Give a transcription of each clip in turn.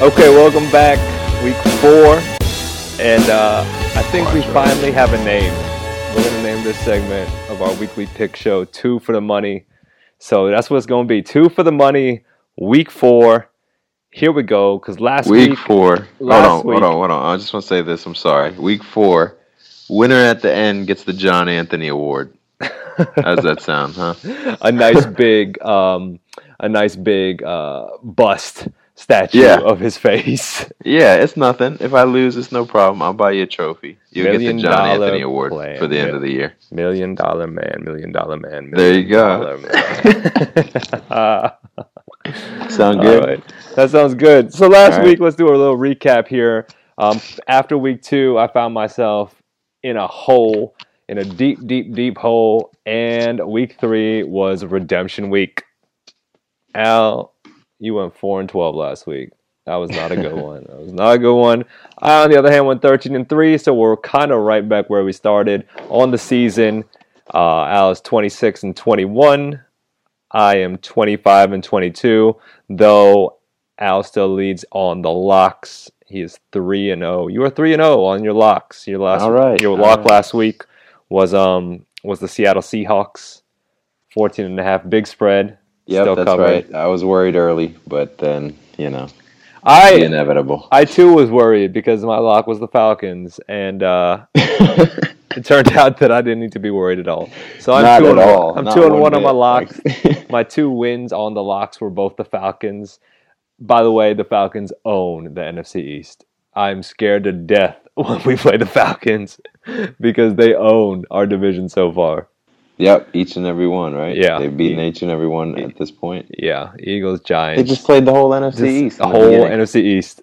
Okay, welcome back. Week four. And uh, I think we finally have a name. We're going to name this segment of our weekly pick show Two for the Money. So that's what it's going to be. Two for the Money, week four. Here we go. Because last Week week. four. Hold on, week- hold on, hold on. I just want to say this. I'm sorry. Week four. Winner at the end gets the John Anthony Award. How does that sound, huh? a nice big, um, a nice big uh, bust statue Yeah. of his face. Yeah, it's nothing. If I lose, it's no problem. I'll buy you a trophy. You'll get the John Anthony Award plan. for the end of the year. Million dollar man, million dollar man. There you go. Sound good? right. That sounds good. So last right. week, let's do a little recap here. Um, after week two, I found myself in a hole, in a deep, deep, deep hole, and week three was redemption week. Al, you went four and twelve last week. That was not a good one. That was not a good one. I, on the other hand, went thirteen and three, so we're kind of right back where we started on the season. Uh, Al is twenty six and twenty one. I am 25 and 22, though Al still leads on the locks. He is 3 and 0. You are 3 and 0 on your locks. Your last All right, your all lock right. last week was um was the Seattle Seahawks 14 and a half big spread. Still that's covered. right. I was worried early, but then, you know, the I inevitable. I too was worried because my lock was the Falcons and uh it turned out that I didn't need to be worried at all. So I'm Not two at and all. one. I'm Not two and one one on my locks. My two wins on the locks were both the Falcons. By the way, the Falcons own the NFC East. I'm scared to death when we play the Falcons because they own our division so far. Yep, each and every one, right? Yeah. They've beaten each and every one at this point. Yeah, Eagles, Giants. They just played the whole NFC Just East. the whole beginning. NFC East.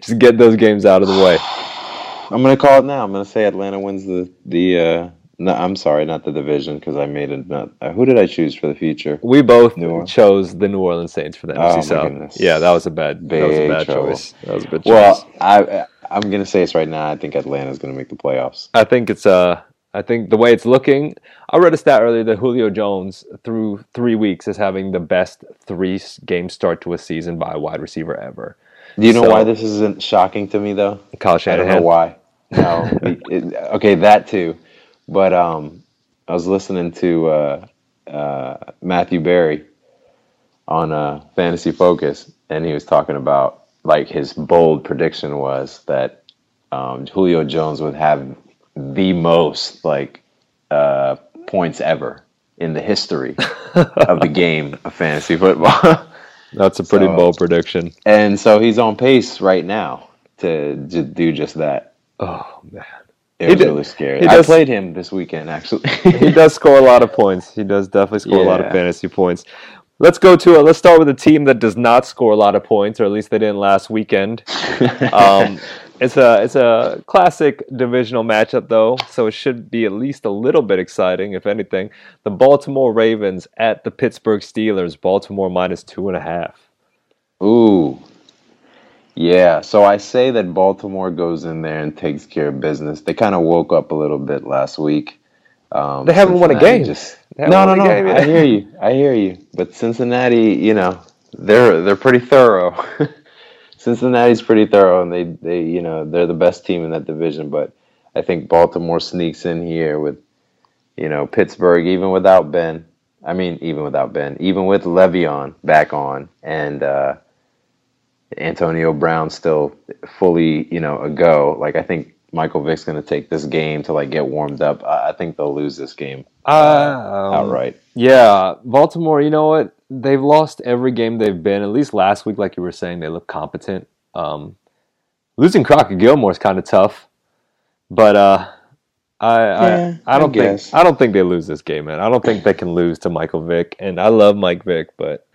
just get those games out of the way. I'm gonna call it now. I'm gonna say Atlanta wins the the. Uh, no, I'm sorry, not the division because I made it. Not uh, who did I choose for the future? We both chose the New Orleans Saints for the Oh, NFC my South. goodness. Yeah, that was a bad. that was a bad trouble. choice. That was a bad choice. Well, I I'm gonna say this right now. I think Atlanta's gonna make the playoffs. I think it's uh I think the way it's looking, I read a stat earlier that Julio Jones through three weeks is having the best three game start to a season by a wide receiver ever. Do you know So- why this isn't shocking to me though? Kyle I don't know why. No, it, okay, that too. But um, I was listening to uh, uh, Matthew Berry on uh, Fantasy Focus, and he was talking about like his bold prediction was that um, Julio Jones would have the most like uh, points ever in the history of the game of fantasy football. That's a pretty So- bold prediction. and so he's on pace right now to, to do just that. Oh man, It was really scary. he I played him this weekend, actually. he does score a lot of points. He does definitely score a lot of fantasy points. Let's go to a, let's start with a team that does not score a lot of points, or at least they didn't last weekend. Um, it's a it's a classic divisional matchup though, so it should be at least a little bit exciting, if anything. The Baltimore Ravens at the Pittsburgh Steelers. Baltimore minus two and a half. Ooh. Yeah, so I say that Baltimore goes in there and takes care of business. They kind of woke up a little bit last week. Um, They haven't won a game. Just, no, no, no. I hear you. I hear you. But Cincinnati, you know, they're they're pretty thorough. Cincinnati's pretty thorough, and they they you know they're the best team in that division. But I think Baltimore sneaks in here with, you know, Pittsburgh even without Ben. I mean, even without Ben, even with Le'Veon back on, and uh, Antonio Brown still fully, you know, a go. Like I think Michael Vick's going to take this game to like get warmed up. I, I think they'll lose this game Um, outright. Yeah, Baltimore. You know what? They've lost every game they've been. At least last week, like you were saying, they look competent. Um, losing Crockett Gilmore is kind of tough, but uh, I Yeah, I, I don't I think guess. I don't think they lose this game, man. I don't think they can lose to Michael Vick, and I love Mike Vick, but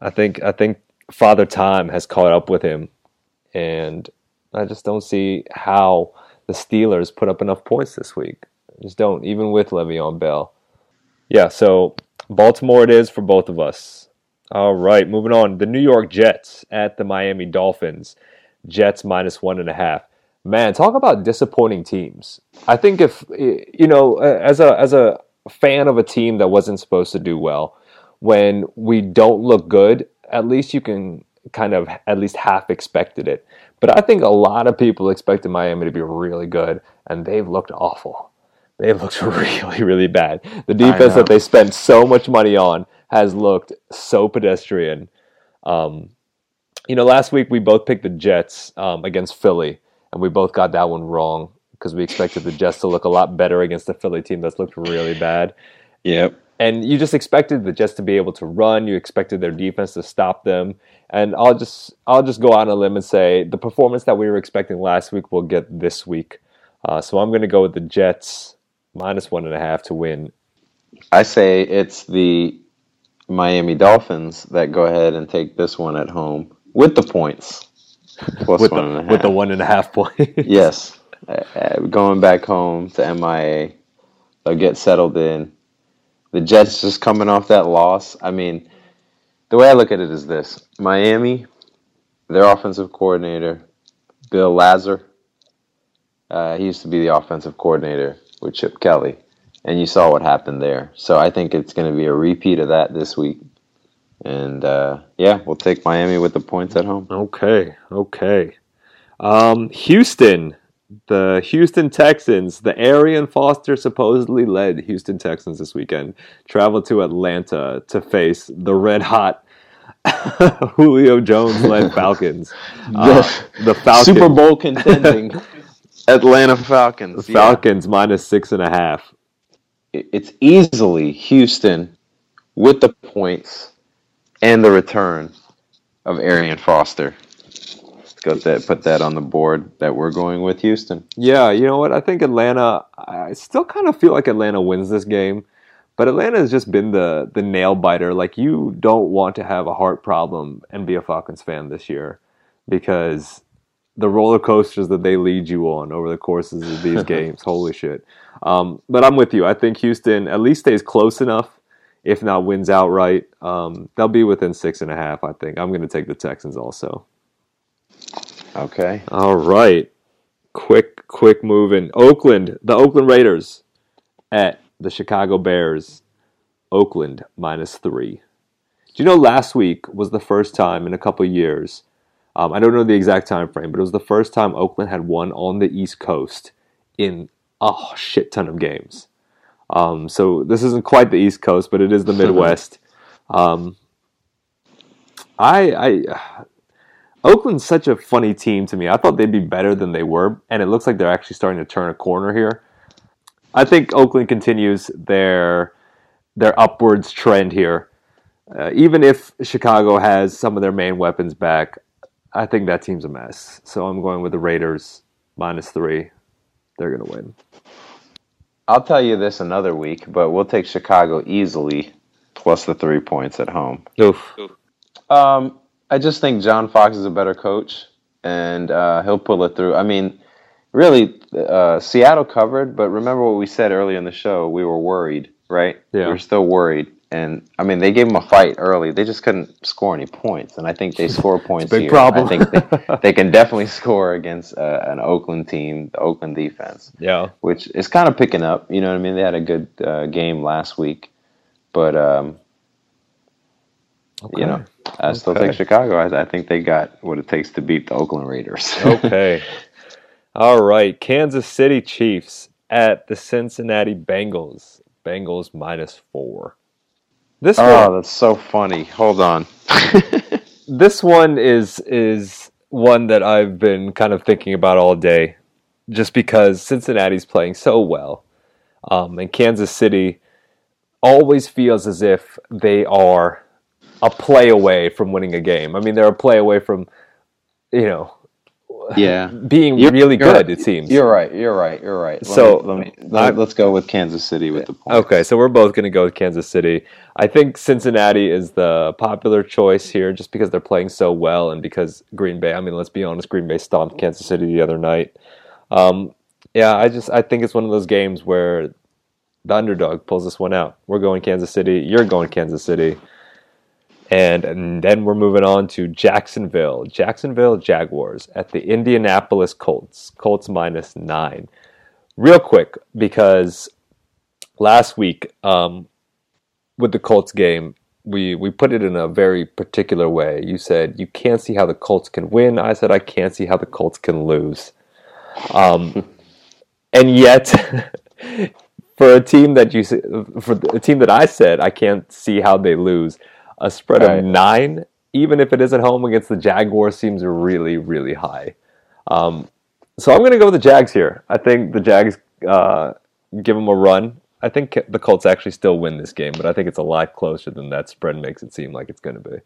I think I think Father Time has caught up with him, and I just don't see how the Steelers put up enough points this week. I just don't, even with Le'Veon Bell. Yeah, so Baltimore it is for both of us. All right, moving on. The New York Jets at the Miami Dolphins. Jets minus one and a half. Man, talk about disappointing teams. I think if you know, as a as a fan of a team that wasn't supposed to do well, when we don't look good, at least you can kind of at least half expected it. But I think a lot of people expected Miami to be really good, and they've looked awful. They've looked really, really bad. The defense that they spent so much money on has looked so pedestrian. Um, you know, last week we both picked the Jets um, against Philly, and we both got that one wrong because we expected the Jets to look a lot better against the Philly team that's looked really bad. Yep. And you just expected the Jets to be able to run. You expected their defense to stop them. And I'll just I'll just go out on a limb and say the performance that we were expecting last week we'll get this week. Uh, so I'm going to go with the Jets minus one and a half to win. I say it's the Miami Dolphins that go ahead and take this one at home with the points. Plus with, one the, and a half. with the one and a half points. yes. Uh, uh, going back home to MIA, they'll get settled in. The Jets just coming off that loss. I mean, the way I look at it is this Miami, their offensive coordinator, Bill Lazor, uh, he used to be the offensive coordinator with Chip Kelly, and you saw what happened there. So I think it's going to be a repeat of that this week. And uh, yeah, we'll take Miami with the points at home. Okay, okay. Um, Houston, the Houston Texans, the Arian Foster supposedly led Houston Texans this weekend, traveled to Atlanta to face the red hot Julio Jones led Falcons. Uh, the Falcons. Super Bowl contending Atlanta Falcons. The Falcons yeah. minus six and a half. It's easily Houston with the points and the return of Arian Foster. Got that. Put that on the board that we're going with Houston. Yeah, you know what? I think Atlanta. I still kind of feel like Atlanta wins this game, but Atlanta has just been the the nail biter. Like you don't want to have a heart problem and be a Falcons fan this year because the roller coasters that they lead you on over the courses of these games. Holy shit! Um, but I'm with you. I think Houston at least stays close enough if not wins outright. Um, they'll be within six and a half. I think I'm going to take the Texans also. Okay. All right. Quick, quick moving. Oakland, the Oakland Raiders at the Chicago Bears. Oakland minus three. Do you know last week was the first time in a couple years? Um, I don't know the exact time frame, but it was the first time Oakland had won on the East Coast in a shit ton of games. Um, so this isn't quite the East Coast, but it is the Midwest. um, I, I, Oakland's such a funny team to me. I thought they'd be better than they were, and it looks like they're actually starting to turn a corner here. I think Oakland continues their their upwards trend here. Uh, even if Chicago has some of their main weapons back, I think that team's a mess. So I'm going with the Raiders minus three. They're going to win. I'll tell you this another week, but we'll take Chicago easily plus the three points at home. Oof. Um, I just think John Fox is a better coach, and uh, he'll pull it through. I mean, really, uh, Seattle covered, but remember what we said earlier in the show? We were worried, right? Yeah. We were still worried. And I mean, they gave them a fight early. They just couldn't score any points, and I think they score points big here. problem. I think they, they, can definitely score against uh, an Oakland team, the Oakland defense. Yeah, which is kind of picking up. You know what I mean? They had a good uh, game last week, but um, okay. you know, I still okay. take Chicago. I, I think they got what it takes to beat the Oakland Raiders. okay. All right, Kansas City Chiefs at the Cincinnati Bengals. Bengals minus four. This oh, one, that's so funny. Hold on. this one is is one that I've been kind of thinking about all day, just because Cincinnati's playing so well, um, and Kansas City always feels as if they are a play away from winning a game. I mean, they're a play away from, you know, yeah, being you're, really you're good. Right. It seems you're right. You're right. You're right. Let so me, let me, let, us go with Kansas City with the. Okay, so we're both going to go with Kansas City. I think Cincinnati is the popular choice here, just because they're playing so well, and because Green Bay. I mean, let's be honest, Green Bay stomped Kansas City the other night. Um, yeah, I just I think it's one of those games where the underdog pulls this one out. We're going Kansas City. You're going Kansas City. And, and, then we're moving on to Jacksonville. Jacksonville Jaguars at the Indianapolis Colts. Colts minus nine. Real quick, because last week um, with the Colts game, we we put it in a very particular way. You said you can't see how the Colts can win. I said I can't see how the Colts can lose. Um, and yet, for a team that you for a team that I said I can't see how they lose, a spread Right. of nine, even if it is at home against the Jaguars, seems really really high. Um, so I'm going to go with the Jags here. I think the Jags uh, give them a run. I think the Colts actually still win this game, but I think it's a lot closer than that spread makes it seem like it's going to be.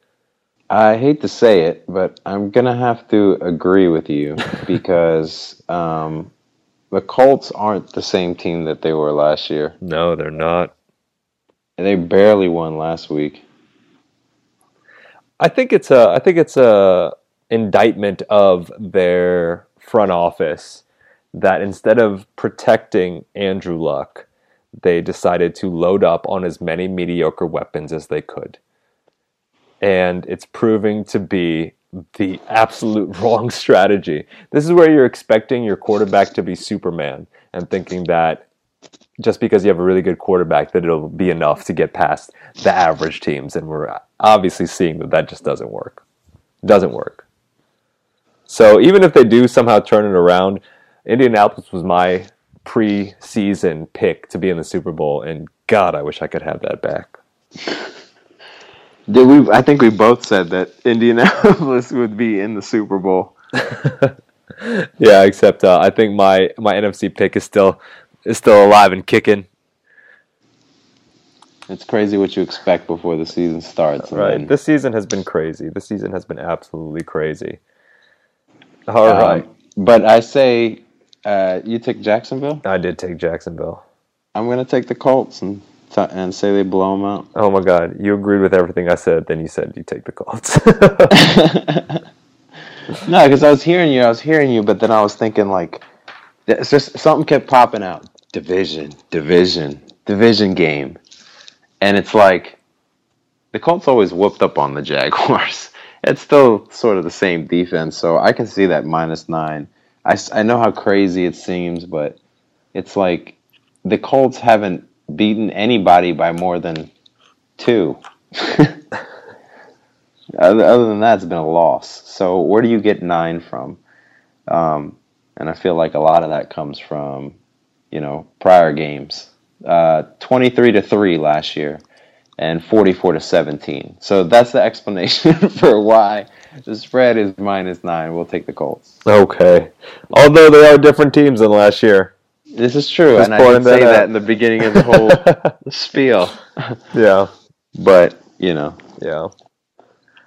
I hate to say it, but I'm gonna have to agree with you because um, the Colts aren't the same team that they were last year. No, they're not. They barely won last week. I think it's a I think it's a indictment of their front office that instead of protecting Andrew Luck, they decided to load up on as many mediocre weapons as they could. And it's proving to be the absolute wrong strategy. This is where you're expecting your quarterback to be Superman and thinking that just because you have a really good quarterback that it'll be enough to get past the average teams and we're obviously seeing that that just doesn't work doesn't work so even if they do somehow turn it around indianapolis was my pre-season pick to be in the super bowl and god i wish i could have that back Did we? I think we both said that Indianapolis would be in the Super Bowl. yeah except uh, i think my my nfc pick is still is still alive and kicking It's crazy what you expect before the season starts. right then, this season has been crazy this season has been absolutely crazy all um, right But I say, uh, you take Jacksonville. i did take jacksonville I'm gonna take the Colts and t- and say they blow them out. Oh my God! You agreed with everything I said. Then you said you take the Colts. No, because I was hearing you, I was hearing you, but then I was thinking like, it's just something kept popping out. Division, division, division game, and it's like, the Colts always whooped up on the Jaguars. It's still sort of the same defense, so I can see that minus nine. I, I know how crazy it seems, but it's like the Colts haven't beaten anybody by more than two. other, than that, it's been a loss. So where do you get nine from? Um, and I feel like a lot of that comes from, you know, prior games. Uh, 23 to 3 last year and 44 to 17. So that's the explanation for why the spread is minus 9. We'll take the Colts. okay. Although they are different teams than last year. This is true, Just and I did say out. that in the beginning of the whole spiel. yeah. But, you know, Yeah.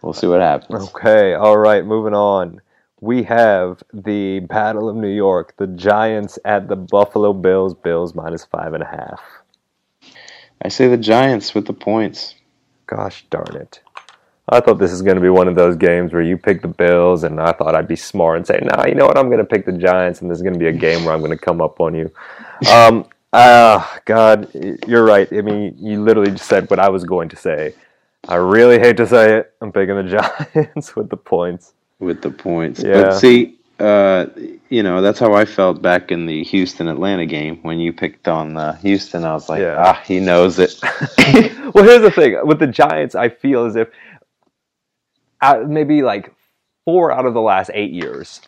we'll see what happens. Okay. All right. Moving on. We have the Battle of New York. The Giants at the Buffalo Bills. Bills minus five and a half. I say the Giants with the points. Gosh darn it. I thought this is going to be one of those games where you pick the Bills, and I thought I'd be smart and say, "No, you know what? I'm going to pick the Giants, and this is going to be a game where I'm going to come up on you." Um, ah, God, you're right. I mean, you literally just said what I was going to say. I really hate to say it. I'm picking the Giants with the points. With the points. Yeah. But see, uh, you know, that's how I felt back in the Houston Atlanta game when you picked on uh, Houston. I was like, Yeah. ah, he knows it. well, here's the thing with the Giants. I feel as if maybe like four out of the last eight years,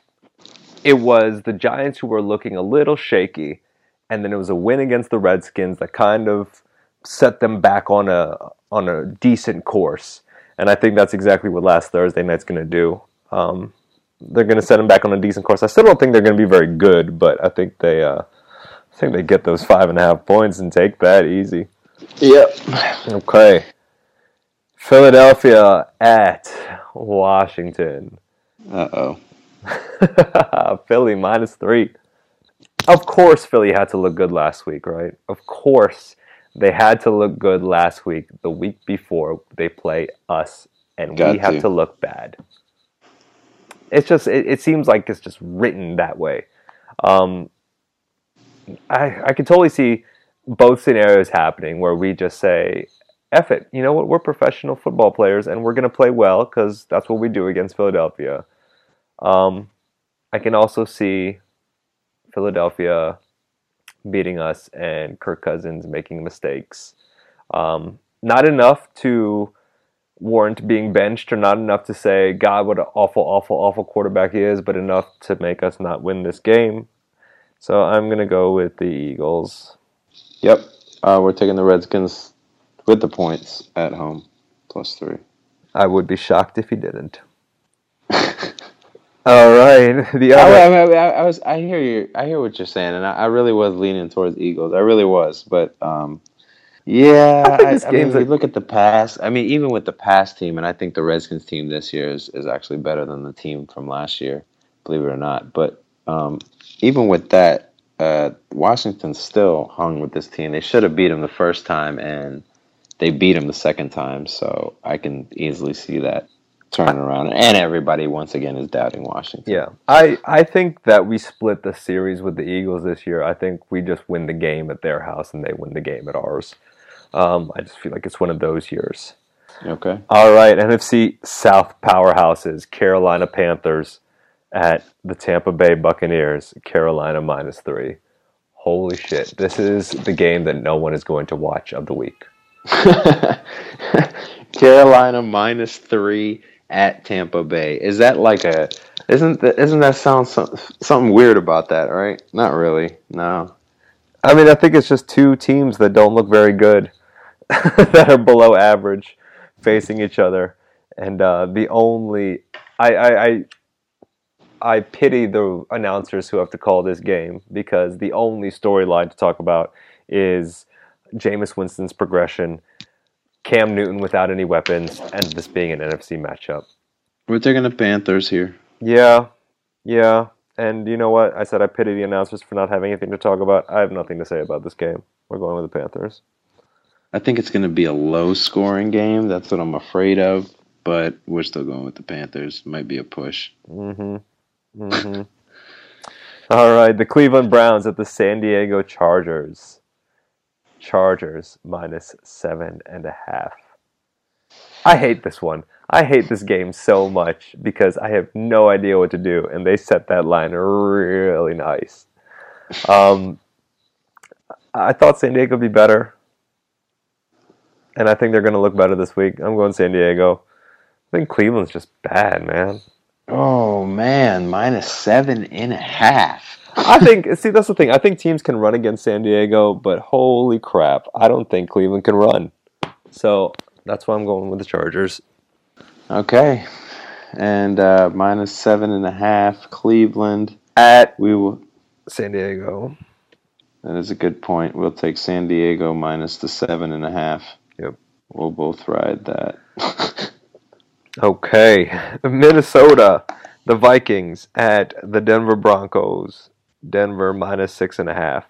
it was the Giants who were looking a little shaky, and then it was a win against the Redskins that kind of set them back on a on a decent course. And I think that's exactly what last Thursday night's going to do. Um, they're going to set them back on a decent course. I still don't think they're going to be very good, but I think they, uh, I think they get those five and a half points and take that easy. yep. Okay. Philadelphia at Washington. Uh oh. Philly minus three. Of course, Philly had to look good last week, right? Of course, they had to look good last week, the week before they play us, and Got we have to. to look bad. It's just, it, it seems like it's just written that way. Um, I, I can totally see both scenarios happening where we just say, F it, you know what? We're professional football players and we're going to play well because that's what we do against Philadelphia. Um, I can also see Philadelphia beating us and Kirk Cousins making mistakes. Um, not enough to warrant being benched, or not enough to say, God, what an awful, awful, awful quarterback he is, but enough to make us not win this game. So I'm going to go with the Eagles. Yep. Uh, we're taking the Redskins with the points at home, plus three. I would be shocked if he didn't. All right. The I, other. I, I, I was. I hear you. I hear what you're saying, and I, I really was leaning towards Eagles. I really was, but um, yeah. I I, mean, game's if a- you look at the past. I mean, even with the past team, and I think the Redskins team this year is, is actually better than the team from last year, believe it or not. But um, even with that, uh, Washington still hung with this team. They should have beat them the first time, and they beat them the second time. So I can easily see that turning around. And everybody once again is doubting Washington. Yeah, I I think that we split the series with the Eagles this year. I think we just win the game at their house and they win the game at ours. Um, I just feel like it's one of those years. Okay. All right, NFC South powerhouses: Carolina Panthers at the Tampa Bay Buccaneers. Carolina minus three. Holy shit! This is the game that no one is going to watch of the week. Carolina minus three at Tampa Bay. Is that like a? Isn't that, isn't that sound some, something weird about that? Right? Not really. No. I mean, I think it's just two teams that don't look very good, that are below average, facing each other, and uh, the only I, I I I pity the announcers who have to call this game because the only storyline to talk about is Jameis Winston's progression, Cam Newton without any weapons, and this being an NFC matchup. We're taking the Panthers here. Yeah, yeah. And you know what? I said I pity the announcers for not having anything to talk about. I have nothing to say about this game. We're going with the Panthers. I think it's going to be a low scoring game. That's what I'm afraid of. But we're still going with the Panthers. Might be a push. Mm-hmm. Mm-hmm. All right, the Cleveland Browns at the San Diego Chargers. Chargers minus seven and a half. I hate this one. I hate this game so much because I have no idea what to do, and they set that line really nice. Um, I thought San Diego would be better, and I think they're going to look better this week. I'm going San Diego. I think Cleveland's just bad, man. Oh man, minus seven and a half. I think see that's the thing. I think teams can run against San Diego, but holy crap, I don't think Cleveland can run. So that's why I'm going with the Chargers. Okay, and uh, minus seven and a half. Cleveland. At We will. San Diego. That is a good point. We'll take San Diego minus the seven and a half. Yep. We'll both ride that. Okay. Minnesota, the Vikings at the Denver Broncos. Denver minus six and a half.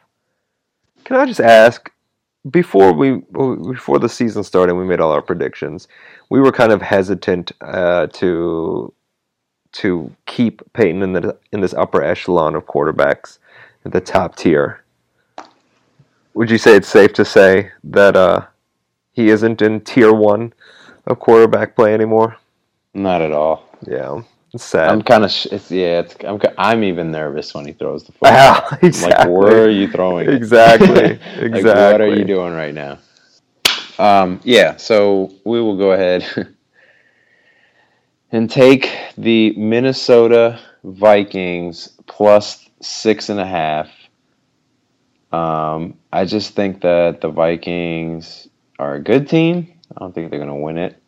Can I just ask, before we before the season started, we made all our predictions. We were kind of hesitant uh, to to keep Peyton in the in this upper echelon of quarterbacks, at the top tier. Would you say it's safe to say that uh, he isn't in tier one of quarterback play anymore? Not at all. Yeah, it's sad. I'm kind of. Sh- it's, yeah, it's, I'm. I'm even nervous when he throws the football. Exactly. Like, where are you throwing? it? Exactly, like, what are you doing right now? Um, yeah, so we will go ahead and take the Minnesota Vikings plus six and a half. Um, I just think that the Vikings are a good team. I don't think they're going to win it,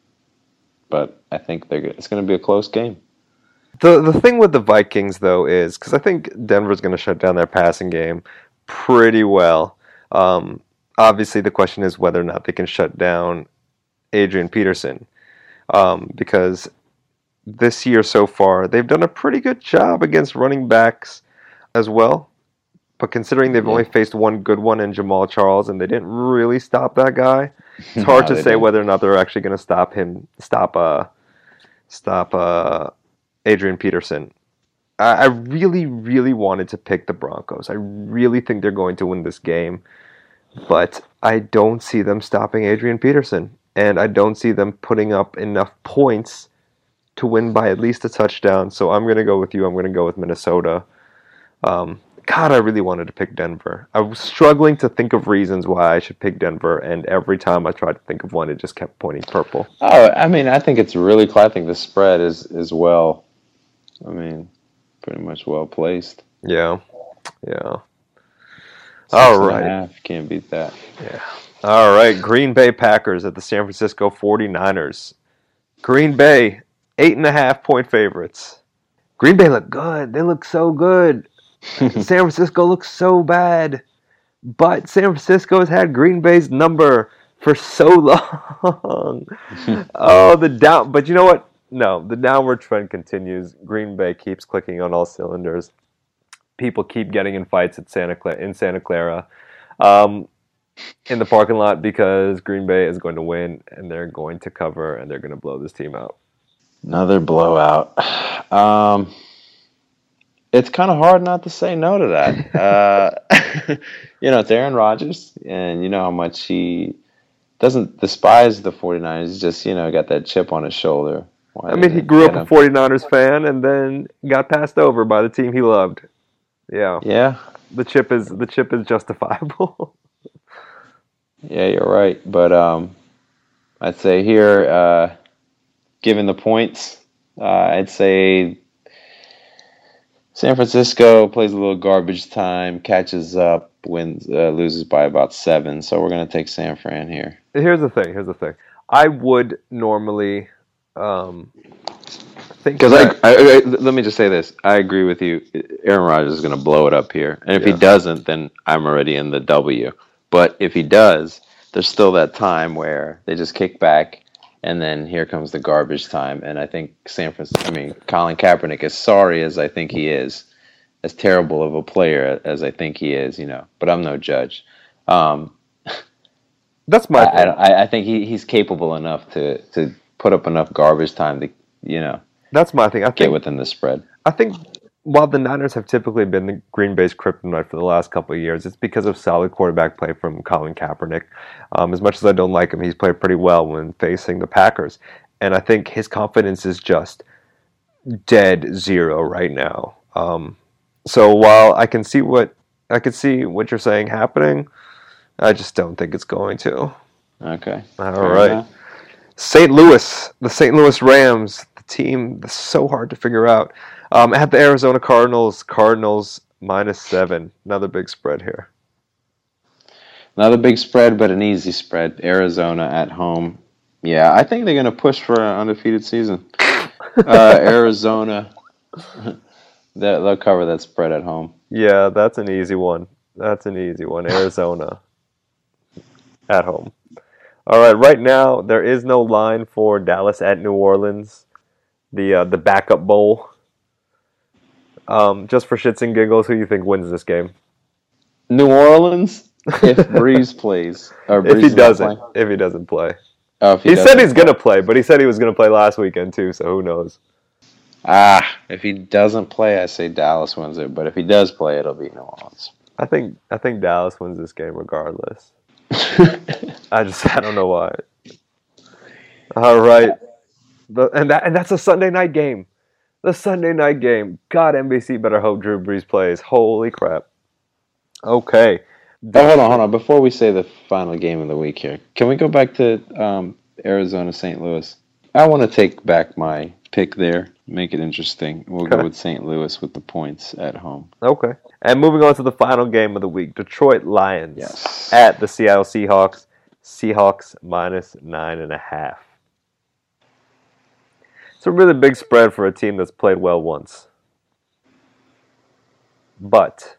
but I think they're. It's going to be a close game. The the thing with the Vikings though is because I think Denver's going to shut down their passing game pretty well. Um, obviously, the question is whether or not they can shut down Adrian Peterson um, because this year so far they've done a pretty good job against running backs as well. But considering they've Yeah. only faced one good one in Jamaal Charles and they didn't really stop that guy, it's hard No, to say didn't. whether or not they're actually going to stop him, stop uh, stop uh, Adrian Peterson. I, I really, really wanted to pick the Broncos. I really think they're going to win this game, but I don't see them stopping Adrian Peterson, and I don't see them putting up enough points to win by at least a touchdown. So I'm going to go with you. I'm going to go with Minnesota. Um, God, I really wanted to pick Denver. I was struggling to think of reasons why I should pick Denver, and every time I tried to think of one, it just kept pointing purple. Oh, I mean, I think it's really. cool. I think the spread is is well. I mean, pretty much well placed. Yeah, yeah. Six All half, can't beat that. Yeah. All right. Green Bay Packers at the San Francisco 49ers. Green Bay, eight and a half point favorites. Green Bay look good. They look so good. San Francisco looks so bad. But San Francisco has had Green Bay's number for so long. oh, the doubt. But you know what? No, the downward trend continues. Green Bay keeps clicking on all cylinders. People keep getting in fights at Santa Cla- in Santa Clara. Um, in the parking lot because Green Bay is going to win and they're going to cover and they're going to blow this team out. Another blowout. Um, it's kind of hard not to say no to that. Uh, you know, it's Aaron Rodgers, and you know how much he doesn't despise the 49ers. He's just, you know, got that chip on his shoulder. Why I mean, he grew up a 49ers fan and then got passed over by the team he loved. Yeah, Yeah, the chip is the chip is justifiable. yeah, you're right. But um, I'd say here, uh, given the points, uh, I'd say San Francisco plays a little garbage time, catches up, wins, uh, loses by about seven. So we're gonna take San Fran here. here's the thing. Here's the thing. I would normally um, think Because that- I, I, I, let me just say this: I agree with you. Aaron Rodgers is going to blow it up here, and if Yeah. he doesn't, then I'm already in the W. But if he does, there's still that time where they just kick back, and then here comes the garbage time. And I think San Francisco. I mean, Colin Kaepernick, as sorry as I think he is, as terrible of a player as I think he is, you know. But I'm no judge. Um, that's my I. I, I think he, he's capable enough to to put up enough garbage time to you know that's my thing. I get think within the spread. I think while the Niners have typically been the Green Bay's kryptonite for the last couple of years, it's because of solid quarterback play from Colin Kaepernick. Um, as much as I don't like him, he's played pretty well when facing the Packers, and I think his confidence is just dead zero right now. Um, so while I can see what I can see what you're saying happening, I just don't think it's going to. Okay. All Fair right. enough. St. Louis, the St. Louis Rams, the team that's so hard to figure out. Um, at the Arizona Cardinals, Cardinals minus seven. Another big spread here. Another big spread, but an easy spread. Arizona at home. Yeah, I think they're going to push for an undefeated season. Uh, Arizona, they'll they'll cover that spread at home. Yeah, that's an easy one. That's an easy one. Arizona at home. All right, right now there is no line for Dallas at New Orleans, the uh, the backup bowl. Um, just for shits and giggles, who you think wins this game? New Orleans, if Brees plays, or If he doesn't, playing- if he doesn't play, Oh, he, said doesn't he's gonna play, but he said he was gonna play last weekend too. So who knows? Ah, if he doesn't play, I say Dallas wins it. But if he does play, it'll be New Orleans. I think I think Dallas wins this game regardless. I just I don't know why. All right, the, and that and that's a Sunday night game. The Sunday night game. God, NBC better hope Drew Brees plays. Holy crap. Okay. Oh, hold on, hold on. Before we say the final game of the week here, can we go back to um, Arizona St. Louis? I want to take back my pick there, make it interesting. We'll Okay. go with St. Louis with the points at home. Okay. And moving on to the final game of the week, Detroit Lions Yes. at the Seattle Seahawks. Seahawks minus nine and a half. It's a really big spread for a team that's played well once. But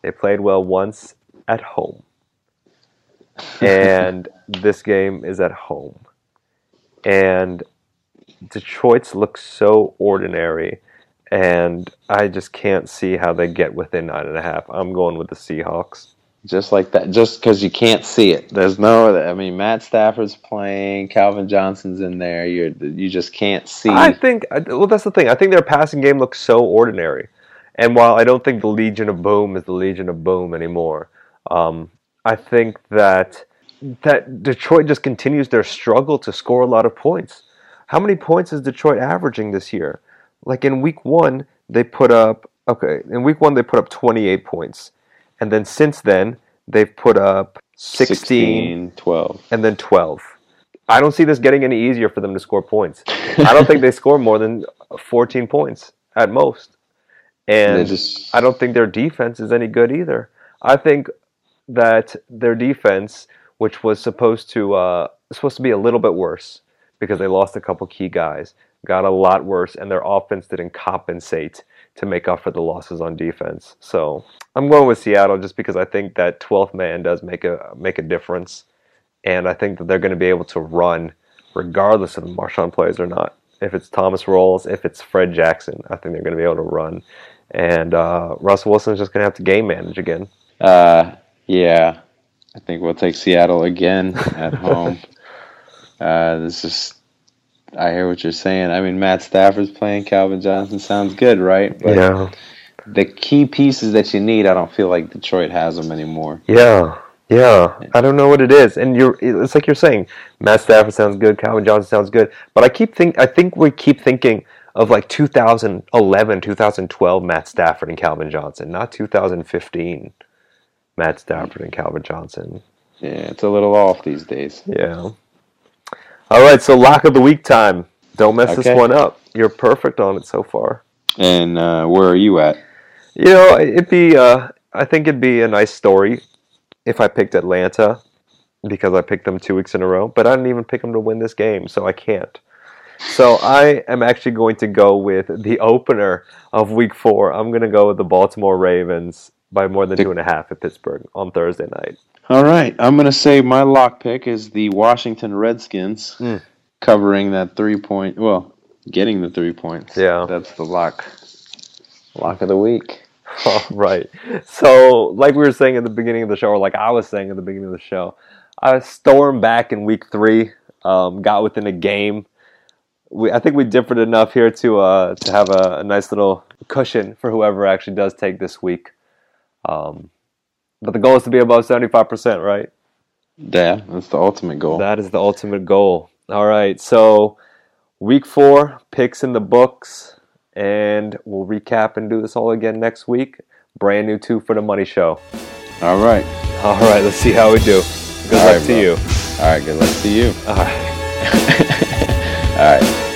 they played well once at home. And this game is at home. And Detroit's look so ordinary. And I just can't see how they get within nine and a half. I'm going with the Seahawks. Just like that, just because you can't see it. There's no. I mean, Matt Stafford's playing. Calvin Johnson's in there. You're you just can't see. I think, well, that's the thing. I think their passing game looks so ordinary. And while I don't think the Legion of Boom is the Legion of Boom anymore, um, I think that that Detroit just continues their struggle to score a lot of points. How many points is Detroit averaging this year? Like in week one, they put up Okay, in week one they put up 28 points, and then since then they've put up 16, 16, 12. and then 12. I don't see this getting any easier for them to score points. I don't think they score more than 14 points at most, and just I don't think their defense is any good either. I think that their defense, which was supposed to uh, supposed to be a little bit worse because they lost a couple key guys, got a lot worse, and their offense didn't compensate to make up for the losses on defense. So I'm going with Seattle just because I think that 12th man does make a make a difference, and I think that they're going to be able to run regardless of the Marshawn plays or not. If it's Thomas Rawls, if it's Fred Jackson, I think they're going to be able to run. And uh, Russell Wilson's just going to have to game manage again. Uh, yeah, I think we'll take Seattle again at home. uh, this is, I hear what you're saying. I mean, Matt Stafford's playing Calvin Johnson sounds good, right? But yeah, the key pieces that you need, I don't feel like Detroit has them anymore. yeah, yeah. I don't know what it is, and you're. It's like you're saying, Matt Stafford sounds good, Calvin Johnson sounds good, but I keep think. I think we keep thinking of like 2011, 2012 Matt Stafford and Calvin Johnson, not 2015 Matt Stafford and Calvin Johnson. Yeah, it's a little off these days. Yeah. All right, so lock of the week time. Don't mess this one up. You're perfect on it so far. And uh, where are you at? You know, it'd be. Uh, I think it'd be a nice story if I picked Atlanta because I picked them two weeks in a row, but I didn't even pick them to win this game, so I can't. So I am actually going to go with the opener of Week Four. I'm going to go with the Baltimore Ravens by more than two and a half at Pittsburgh on Thursday night. All right, I'm gonna say my lock pick is the Washington Redskins, Mm. covering that three point. Well, getting the three points. Yeah. that's the lock. Lock of the week. All right. So, like we were saying at the beginning of the show, or like I was saying at the beginning of the show, I stormed back in week three, um, got within a game. We, I think we differed enough here to uh, to have a, a nice little cushion for whoever actually does take this week. Um, but the goal is to be above seventy five percent, right? Yeah, that's the ultimate goal. That is the ultimate goal. All right. So, week four picks in the books, and we'll recap and do this all again next week. Brand new two for the money show. All right. All right, let's see how we do. Good All luck right, to bro. you. All right. Good luck to you. All right. All right.